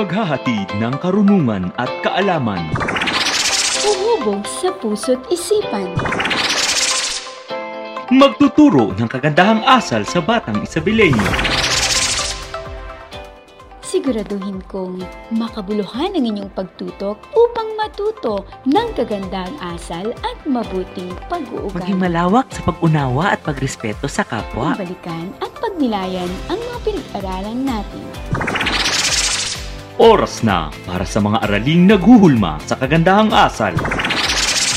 Maghahatid ng karunungan at kaalaman. Humubog sa puso't isipan. Magtuturo ng kagandahang asal sa batang Isabelenyo. Siguraduhin kong makabuluhan ang inyong pagtutok upang matuto ng kagandang asal at mabuting Maging pag-uugali. malawak sa pag-unawa at pagrespeto sa kapwa. Balikan at pagnilayan ang mga pinag-aralan natin. Oras na para sa mga araling naghuhulma sa kagandahang asal.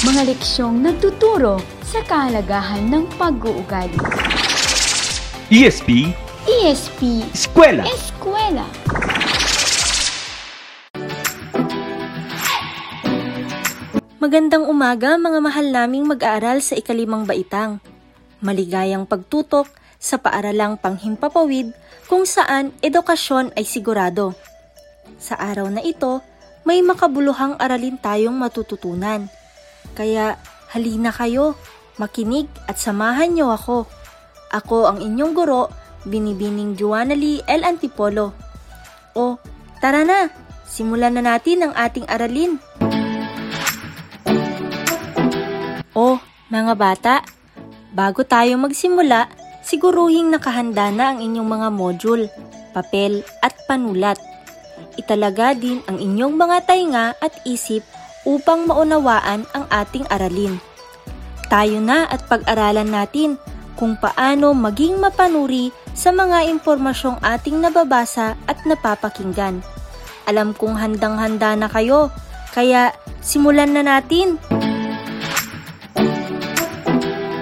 Mga leksyong nagtuturo sa kahalagahan ng pag-uugali. ESP, ESP Eskwela. Eskwela. Magandang umaga mga mahal naming mag-aaral sa ikalimang baitang. Maligayang pagtutok sa paaralang panghimpapawid kung saan edukasyon ay sigurado. Sa araw na ito, may makabuluhang aralin tayong matututunan. Kaya halina kayo, makinig at samahan niyo ako. Ako ang inyong guro, Binibining Juana Lee L. Antipolo. O, tara na! Simulan na natin ang ating aralin. Oh, mga bata, bago tayo magsimula, siguruhing nakahanda na ang inyong mga module, papel at panulat. Italaga din ang inyong mga tainga at isip upang maunawaan ang ating aralin. Tayo na at pag-aralan natin kung paano maging mapanuri sa mga impormasyong ating nababasa at napapakinggan. Alam kong handang-handa na kayo, kaya simulan na natin!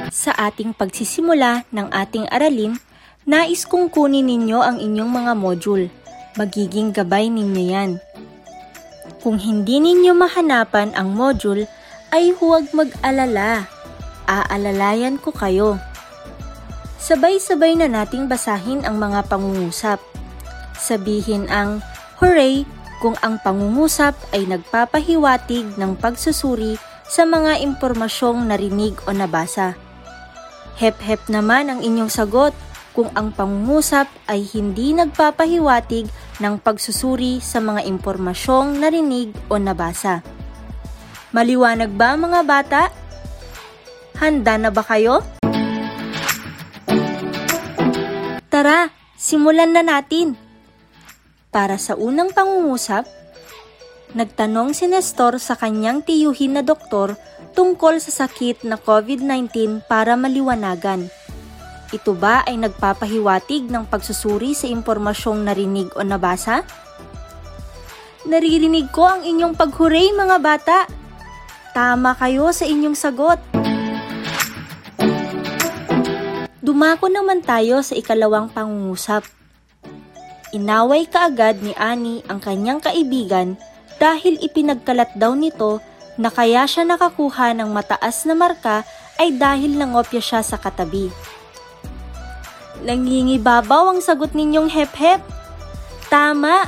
Sa ating pagsisimula ng ating aralin, nais kong kunin ninyo ang inyong mga module. Magiging gabay ninyo yan. Kung hindi ninyo mahanapan ang module, ay huwag mag-alala. Aalalayan ko kayo. Sabay-sabay na nating basahin ang mga pangungusap. Sabihin ang hooray kung ang pangungusap ay nagpapahiwatig ng pagsusuri sa mga impormasyong narinig o nabasa. Hep-hep naman ang inyong sagot kung ang pangungusap ay hindi nagpapahiwatig ng pagsusuri sa mga impormasyong narinig o nabasa. Maliwanag ba mga bata? Handa na ba kayo? Tara, simulan na natin. Para sa unang pangungusap, nagtanong si Nestor sa kanyang tiyuhin na doktor tungkol sa sakit na COVID-19 para maliwanagan. Ito ba ay nagpapahiwatig ng pagsusuri sa impormasyong narinig o nabasa? Naririnig ko ang inyong paghuray mga bata. Tama kayo sa inyong sagot. Dumako naman tayo sa ikalawang pangungusap. Inaway kaagad ni Ani ang kanyang kaibigan dahil ipinagkalat daw nito na kaya siya nakakuha ng mataas na marka ay dahil nangopya siya sa katabi. Nangingibabaw ang sagot ninyong hep-hep. Tama,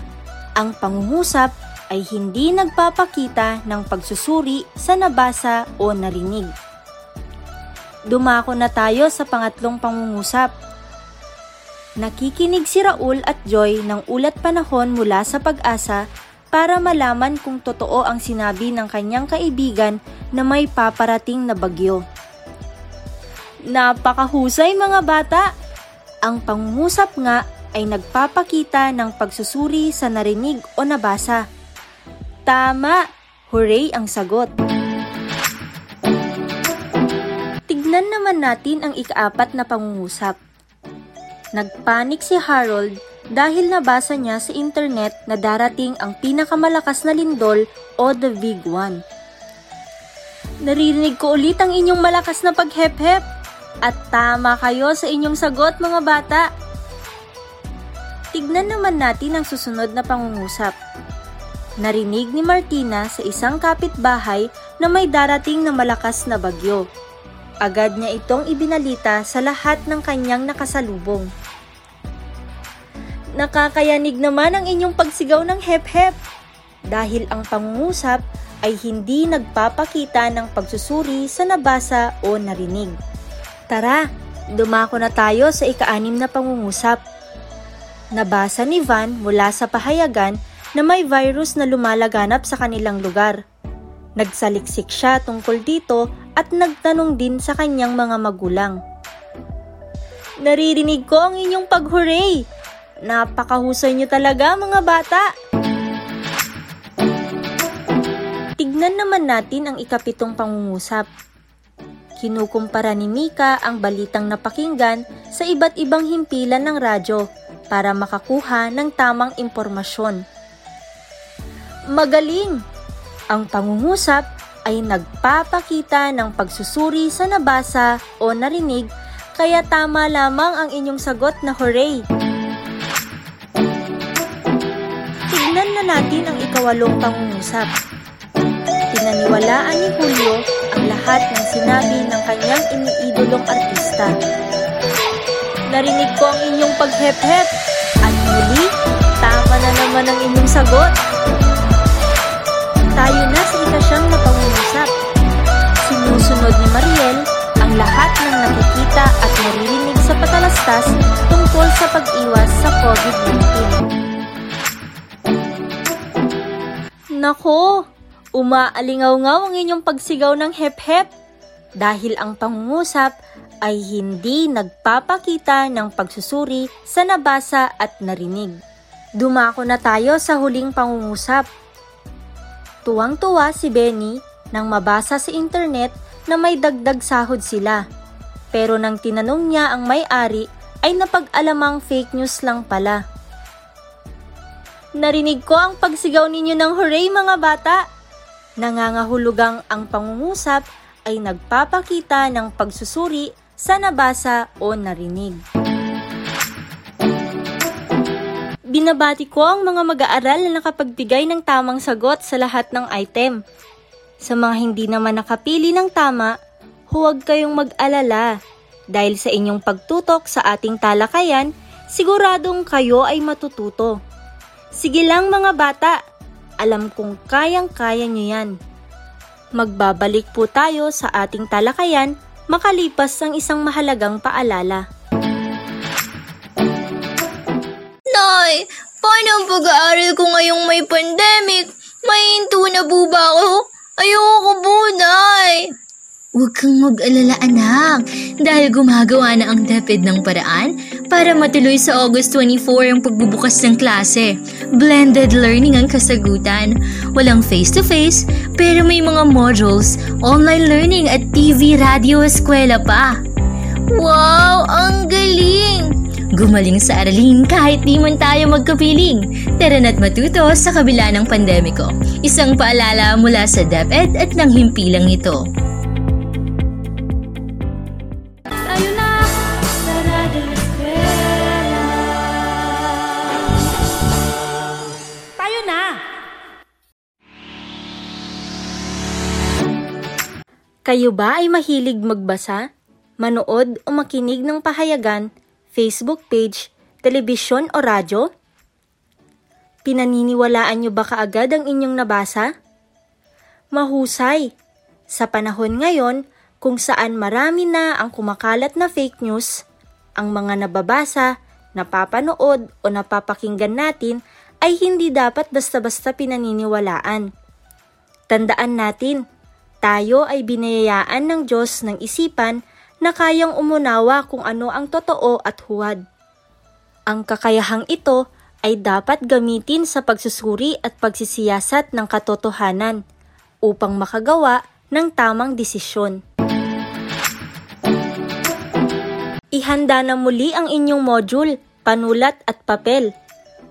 ang pangungusap ay hindi nagpapakita ng pagsusuri sa nabasa o narinig. Dumako na tayo sa pangatlong pangungusap. Nakikinig si Raul at Joy ng ulat panahon mula sa pag-asa para malaman kung totoo ang sinabi ng kanyang kaibigan na may paparating na bagyo. Napakahusay mga bata! Ang pangungusap nga ay nagpapakita ng pagsusuri sa narinig o nabasa. Tama! Hooray ang sagot! Tignan naman natin ang ikaapat na pangungusap. Nagpanik si Harold dahil nabasa niya sa internet na darating ang pinakamalakas na lindol o the Big One. Naririnig ko ulit ang inyong malakas na paghep-hep. At tama kayo sa inyong sagot mga bata. Tignan naman natin ang susunod na pangungusap. Narinig ni Martina sa isang kapitbahay na may darating na malakas na bagyo. Agad niya itong ibinalita sa lahat ng kanyang nakasalubong. Nakakayanig naman ang inyong pagsigaw ng hep-hep dahil ang pangungusap ay hindi nagpapakita ng pagsusuri sa nabasa o narinig. Tara, dumako na tayo sa ikaanim na pangungusap. Nabasa ni Van mula sa pahayagan na may virus na lumalaganap sa kanilang lugar. Nagsaliksik siya tungkol dito at nagtanong din sa kanyang mga magulang. Naririnig ko ang inyong pag-hooray! Napakahusay niyo talaga mga bata! Tignan naman natin ang ikapitong pangungusap. Kinukumpara ni Mika ang balitang napakinggan sa iba't ibang himpilan ng radyo para makakuha ng tamang impormasyon. Magaling! Ang pangungusap ay nagpapakita ng pagsusuri sa nabasa o narinig kaya tama lamang ang inyong sagot na hooray! Tignan na natin ang ikawalong pangungusap. Pinaniwalaan ni Julio ang lahat ng sinabi ng kanyang iniidolong artista. Narinig ko ang inyong paghep-hep at muli, tama na naman ang inyong sagot. Tayo na sa ikasyam na pangungusap. Sinusunod ni Mariel ang lahat ng nakikita at naririnig sa patalastas tungkol sa pag-iwas sa COVID-19. Nako, umaalingaw-ngaw ang inyong pagsigaw ng hep-hep dahil ang pangungusap ay hindi nagpapakita ng pagsusuri sa nabasa at narinig. Dumako na tayo sa huling pangungusap. Tuwang-tuwa si Benny nang mabasa sa internet na may dagdag sahod sila. Pero nang tinanong niya ang may-ari ay napag-alamang fake news lang pala. Narinig ko ang pagsigaw ninyo ng hooray mga bata! Nangangahulugang ang pangungusap ay nagpapakita ng pagsusuri sa nabasa o narinig. Binabati ko ang mga mag-aaral na nakapagbigay ng tamang sagot sa lahat ng item. Sa mga hindi naman nakapili ng tama, huwag kayong mag-alala dahil sa inyong pagtutok sa ating talakayan, siguradong kayo ay matututo. Sige lang mga bata, alam kong kayang-kaya nyo yan. Magbabalik po tayo sa ating talakayan makalipas ang isang mahalagang paalala. Nay, paano ang pag-aaral ko ngayong may pandemic? Mahinto na po ba ako? Ayoko po, Nay. Huwag kang mag-alala anak dahil gumagawa na ang DepEd ng paraan para matuloy sa August 24 ang pagbubukas ng klase. Blended learning ang kasagutan. Walang face-to-face pero may mga modules, online learning at TV, radio, eskwela pa. Wow! Ang galing! Gumaling sa aralin kahit di man tayo magkapiling. Tara na't matuto sa kabila ng pandemiko. Isang paalala mula sa DepEd at ng himpilang ito. Kayo ba ay mahilig magbasa, manood o makinig ng pahayagan, Facebook page, telebisyon o radyo? Pinaniniwalaan niyo ba kaagad ang inyong nabasa? Mahusay! Sa panahon ngayon, kung saan marami na ang kumakalat na fake news, ang mga nababasa, napapanood o napapakinggan natin ay hindi dapat basta-basta pinaniniwalaan. Tandaan natin, tayo ay binayayaan ng Diyos ng isipan na kayang umunawa kung ano ang totoo at huwad. Ang kakayahang ito ay dapat gamitin sa pagsusuri at pagsisiyasat ng katotohanan upang makagawa ng tamang desisyon. Ihanda na muli ang inyong module, panulat at papel.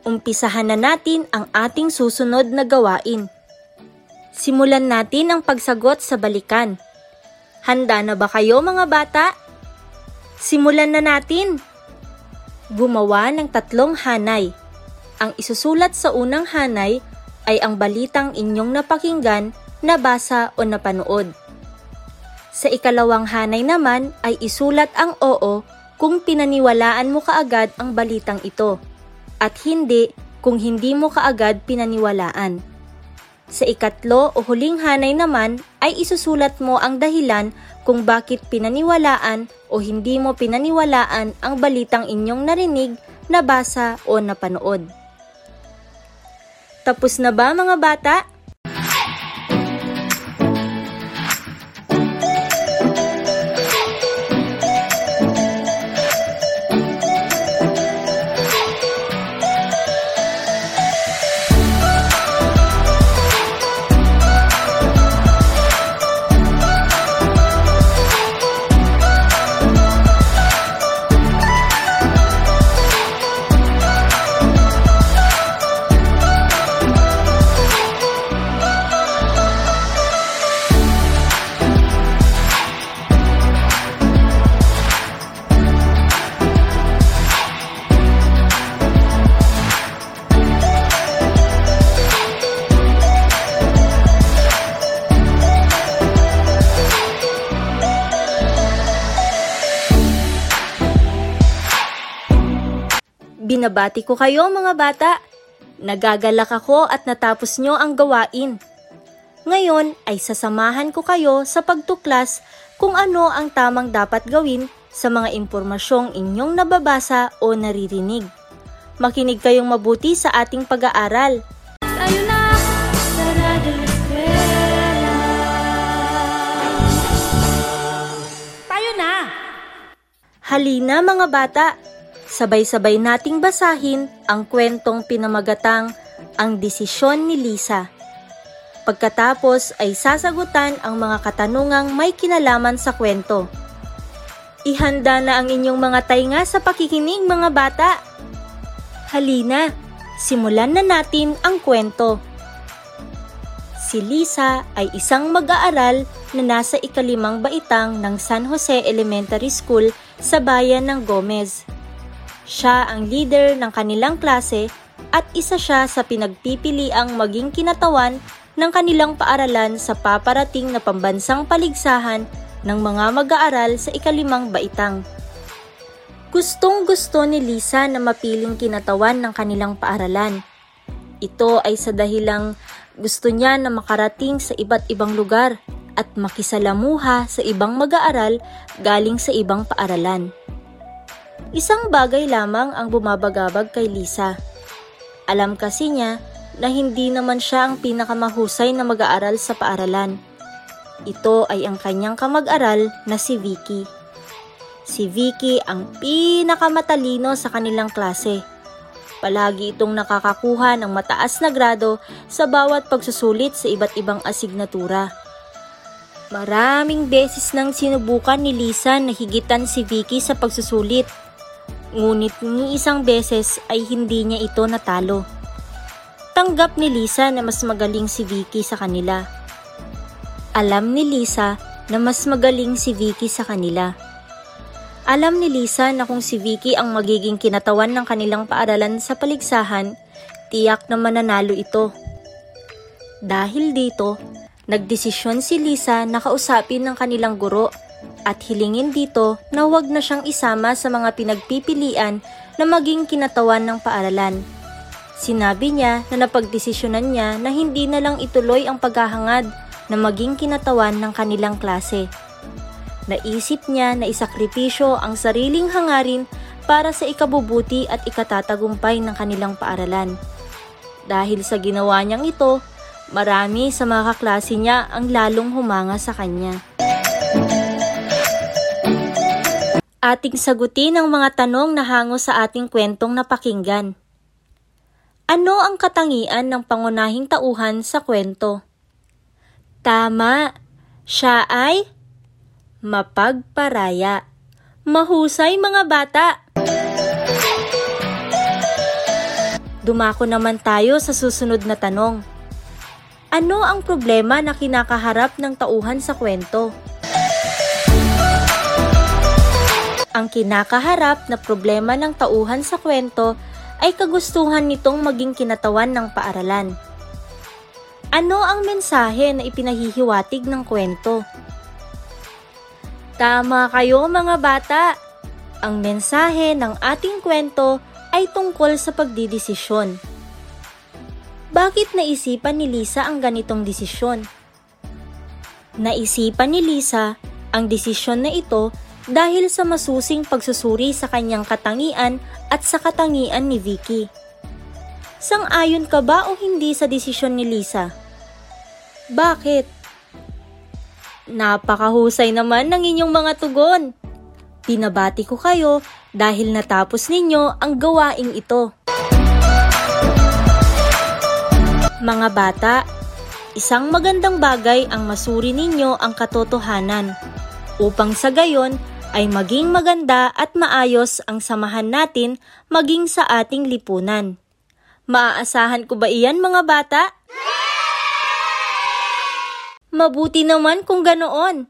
Umpisahan na natin ang ating susunod na gawain. Simulan natin ang pagsagot sa balikan. Handa na ba kayo mga bata? Simulan na natin! Gumawa ng tatlong hanay. Ang isusulat sa unang hanay ay ang balitang inyong napakinggan, nabasa o napanood. Sa ikalawang hanay naman ay isulat ang oo kung pinaniwalaan mo kaagad ang balitang ito at hindi kung hindi mo kaagad pinaniwalaan. Sa ikatlo o huling hanay naman ay isusulat mo ang dahilan kung bakit pinaniwalaan o hindi mo pinaniwalaan ang balitang inyong narinig, nabasa o napanood. Tapos na ba mga bata? Binabati ko kayo mga bata. Nagagalak ako at natapos nyo ang gawain. Ngayon ay sasamahan ko kayo sa pagtuklas kung ano ang tamang dapat gawin sa mga impormasyong inyong nababasa o naririnig. Makinig kayong mabuti sa ating pag-aaral. Tayo na. Tayo na! Halina mga bata, sabay-sabay nating basahin ang kwentong pinamagatang Ang Desisyon ni Lisa. Pagkatapos ay sasagutan ang mga katanungang may kinalaman sa kwento. Ihanda na ang inyong mga tainga sa pakikinig mga bata. Halina, simulan na natin ang kwento. Si Lisa ay isang mag-aaral na nasa ikalimang baitang ng San Jose Elementary School sa bayan ng Gomez. Siya ang leader ng kanilang klase at isa siya sa pinagpipiliang maging kinatawan ng kanilang paaralan sa paparating na pambansang paligsahan ng mga mag-aaral sa ikalimang baitang. Gustong gusto ni Lisa na mapiling kinatawan ng kanilang paaralan. Ito ay sa dahilang gusto niya na makarating sa iba't ibang lugar at makisalamuha sa ibang mag-aaral galing sa ibang paaralan. Isang bagay lamang ang bumabagabag kay Lisa. Alam kasi niya na hindi naman siya ang pinakamahusay na mag-aaral sa paaralan. Ito ay ang kanyang kamag-aral na si Vicky. Si Vicky ang pinakamatalino sa kanilang klase. Palagi itong nakakakuha ng mataas na grado sa bawat pagsusulit sa iba't ibang asignatura. Maraming beses nang sinubukan ni Lisa na higitan si Vicky sa pagsusulit. Ngunit ni isang beses ay hindi niya ito natalo. Tanggap ni Lisa na mas magaling si Vicky sa kanila. Alam ni Lisa na mas magaling si Vicky sa kanila. Alam ni Lisa na kung si Vicky ang magiging kinatawan ng kanilang paaralan sa paligsahan, tiyak na mananalo ito. Dahil dito, nagdesisyon si Lisa na kausapin ng kanilang guro at hilingin dito na huwag na siyang isama sa mga pinagpipilian na maging kinatawan ng paaralan. Sinabi niya na napagdesisyonan niya na hindi na lang ituloy ang paghahangad na maging kinatawan ng kanilang klase. Naisip niya na isakripisyo ang sariling hangarin para sa ikabubuti at ikatatagumpay ng kanilang paaralan. Dahil sa ginawa niyang ito, marami sa mga kaklase niya ang lalong humanga sa kanya. Ating sagutin ang mga tanong na hango sa ating kwentong napakinggan. Ano ang katangian ng pangunahing tauhan sa kwento? Tama, siya ay mapagparaya. Mahusay mga bata! Dumako naman tayo sa susunod na tanong. Ano ang problema na kinakaharap ng tauhan sa kwento? Ang kinakaharap na problema ng tauhan sa kwento ay kagustuhan nitong maging kinatawan ng paaralan. Ano ang mensahe na ipinahihiwatig ng kwento? Tama kayo mga bata! Ang mensahe ng ating kwento ay tungkol sa pagdidesisyon. Bakit naisipan ni Lisa ang ganitong desisyon? Naisipan ni Lisa ang desisyon na ito dahil sa masusing pagsusuri sa kanyang katangian at sa katangian ni Vicky. Sang-ayon ka ba o hindi sa desisyon ni Lisa? Bakit? Napakahusay naman ng inyong mga tugon. Pinabati ko kayo dahil natapos ninyo ang gawaing ito. Mga bata, isang magandang bagay ang masuri ninyo ang katotohanan upang sa gayon ay maging maganda at maayos ang samahan natin maging sa ating lipunan. Maaasahan ko ba iyan mga bata? Mabuti naman kung ganoon.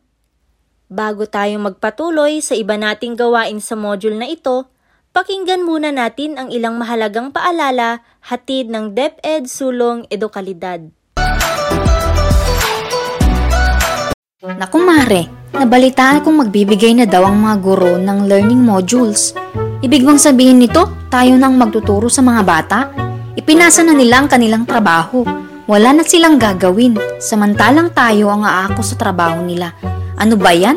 Bago tayo magpatuloy sa iba nating gawain sa module na ito, pakinggan muna natin ang ilang mahalagang paalala hatid ng DepEd Sulong Edukalidad. Naku mare, nabalitaan kong magbibigay na daw ang mga guro ng learning modules. Ibig bang sabihin nito, tayo nang magtuturo sa mga bata? Ipinasa na nila ang kanilang trabaho. Wala na silang gagawin, samantalang tayo ang aako sa trabaho nila. Ano ba yan?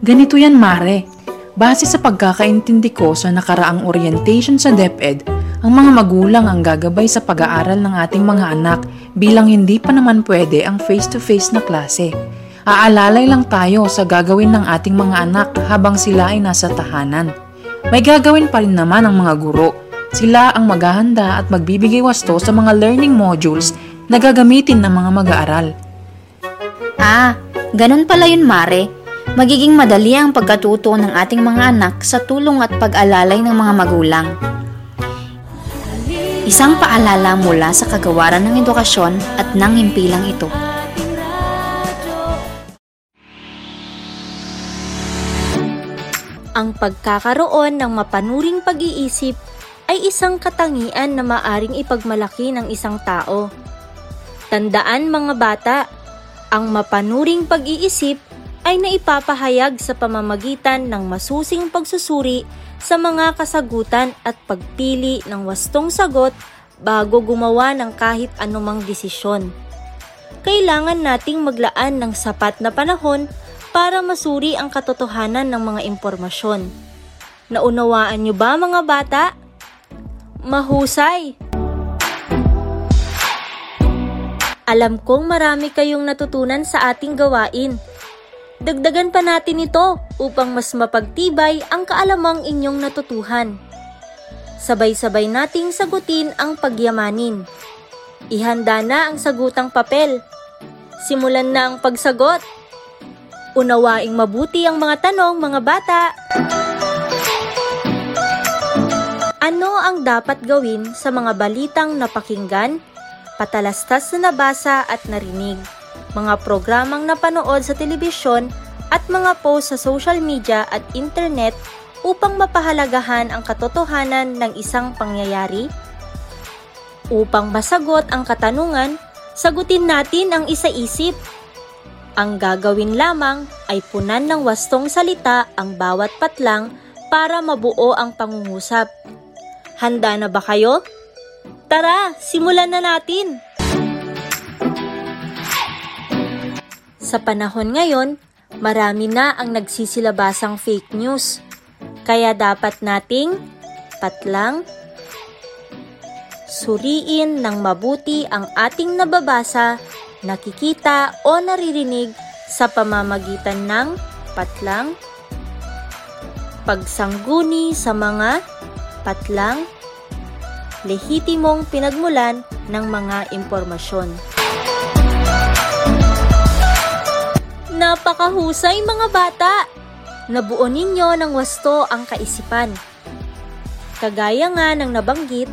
Ganito yan, Mare. Base sa pagkakaintindi ko sa nakaraang orientation sa DepEd, ang mga magulang ang gagabay sa pag-aaral ng ating mga anak bilang hindi pa naman pwede ang face-to-face na klase. Aalalay lang tayo sa gagawin ng ating mga anak habang sila ay nasa tahanan. May gagawin pa rin naman ang mga guro. Sila ang maghahanda at magbibigay wasto sa mga learning modules na gagamitin ng mga mag-aaral. Ah, ganun pala yun Mare. Magiging madali ang pagkatuto ng ating mga anak sa tulong at pag-alalay ng mga magulang. Isang paalala mula sa kagawaran ng edukasyon at ng himpilang ito. Ang pagkakaroon ng mapanuring pag-iisip ay isang katangian na maaring ipagmalaki ng isang tao. Tandaan mga bata, ang mapanuring pag-iisip ay naipapahayag sa pamamagitan ng masusing pagsusuri sa mga kasagutan at pagpili ng wastong sagot bago gumawa ng kahit anumang desisyon. Kailangan nating maglaan ng sapat na panahon para masuri ang katotohanan ng mga impormasyon. Naunawaan niyo ba mga bata? Mahusay! Alam kong marami kayong natutunan sa ating gawain. Dagdagan pa natin ito upang mas mapagtibay ang kaalamang inyong natutuhan. Sabay-sabay nating sagutin ang pagyamanin. Ihanda na ang sagutang papel. Simulan na ang pagsagot. Unawaing mabuti ang mga tanong mga bata. Ano ang dapat gawin sa mga balitang napakinggan, patalastas na nabasa at narinig, mga programang napanood sa telebisyon at mga post sa social media at internet upang mapahalagahan ang katotohanan ng isang pangyayari? Upang masagot ang katanungan, sagutin natin ang isa-isip. Ang gagawin lamang ay punan ng wastong salita ang bawat patlang para mabuo ang pangungusap. Handa na ba kayo? Tara, simulan na natin! Sa panahon ngayon, marami na ang nagsisilabasang fake news. Kaya dapat nating patlang, suriin ng mabuti ang ating nababasa, nakikita o naririnig sa pamamagitan ng patlang, pagsangguni sa mga patlang, lehitimong pinagmulan ng mga impormasyon. Napakahusay mga bata! Nabuo ninyo ng wasto ang kaisipan. Kagaya nga ng nabanggit,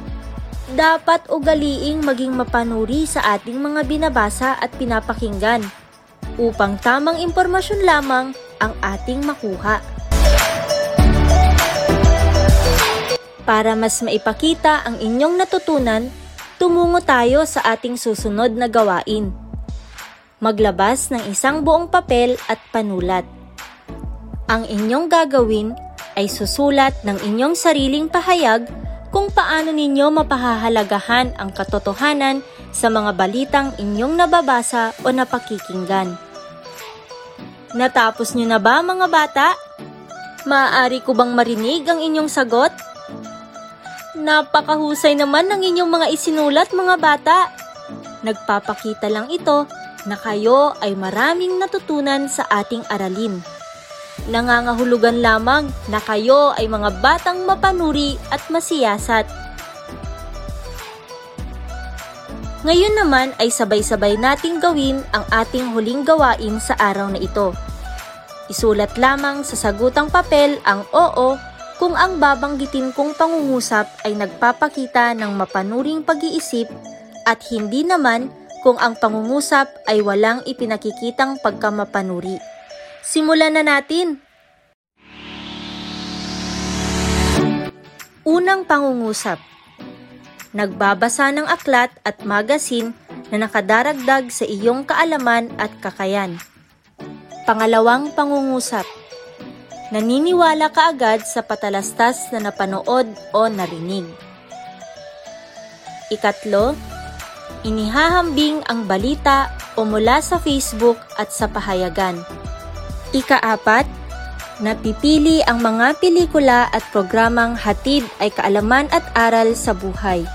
dapat ugaliing maging mapanuri sa ating mga binabasa at pinapakinggan upang tamang impormasyon lamang ang ating makuha. Para mas maipakita ang inyong natutunan, tumungo tayo sa ating susunod na gawain. Maglabas ng isang buong papel at panulat. Ang inyong gagawin ay susulat ng inyong sariling pahayag kung paano ninyo mapahahalagahan ang katotohanan sa mga balitang inyong nababasa o napakikinggan. Natapos nyo na ba mga bata? Maaari ko bang marinig ang inyong sagot? Napakahusay naman ng inyong mga isinulat mga bata. Nagpapakita lang ito na kayo ay maraming natutunan sa ating aralin. Nangangahulugan lamang na kayo ay mga batang mapanuri at masiyasat. Ngayon naman ay sabay-sabay nating gawin ang ating huling gawain sa araw na ito. Isulat lamang sa sagutang papel ang oo kung ang babanggitin kong pangungusap ay nagpapakita ng mapanuring pag-iisip at hindi naman kung ang pangungusap ay walang ipinakikitang pagkamapanuri. Simulan na natin! Unang pangungusap Nagbabasa ng aklat at magasin na nakadaragdag sa iyong kaalaman at kakayan. Pangalawang pangungusap Naniniwala ka agad sa patalastas na napanood o narinig. Ikatlo, inihahambing ang balita o mula sa Facebook at sa pahayagan. Ikaapat, napipili ang mga pelikula at programang hatid ay kaalaman at aral sa buhay.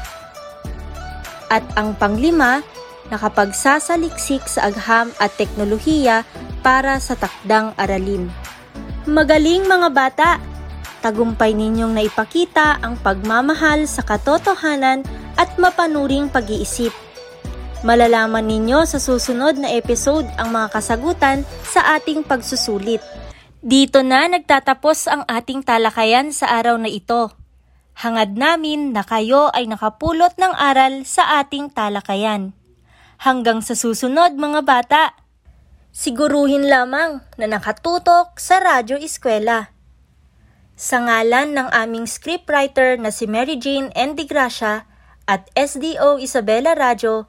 At ang panglima, nakapagsasaliksik sa agham at teknolohiya para sa takdang aralin. Magaling mga bata! Tagumpay ninyong naipakita ang pagmamahal sa katotohanan at mapanuring pag-iisip. Malalaman ninyo sa susunod na episode ang mga kasagutan sa ating pagsusulit. Dito na nagtatapos ang ating talakayan sa araw na ito. Hangad namin na kayo ay nakapulot ng aral sa ating talakayan. Hanggang sa susunod mga bata! Siguruhin lamang na nakatutok sa Radyo Eskwela. Sa ngalan ng aming scriptwriter na si Mary Jane N. Gracia at SDO Isabela Radyo,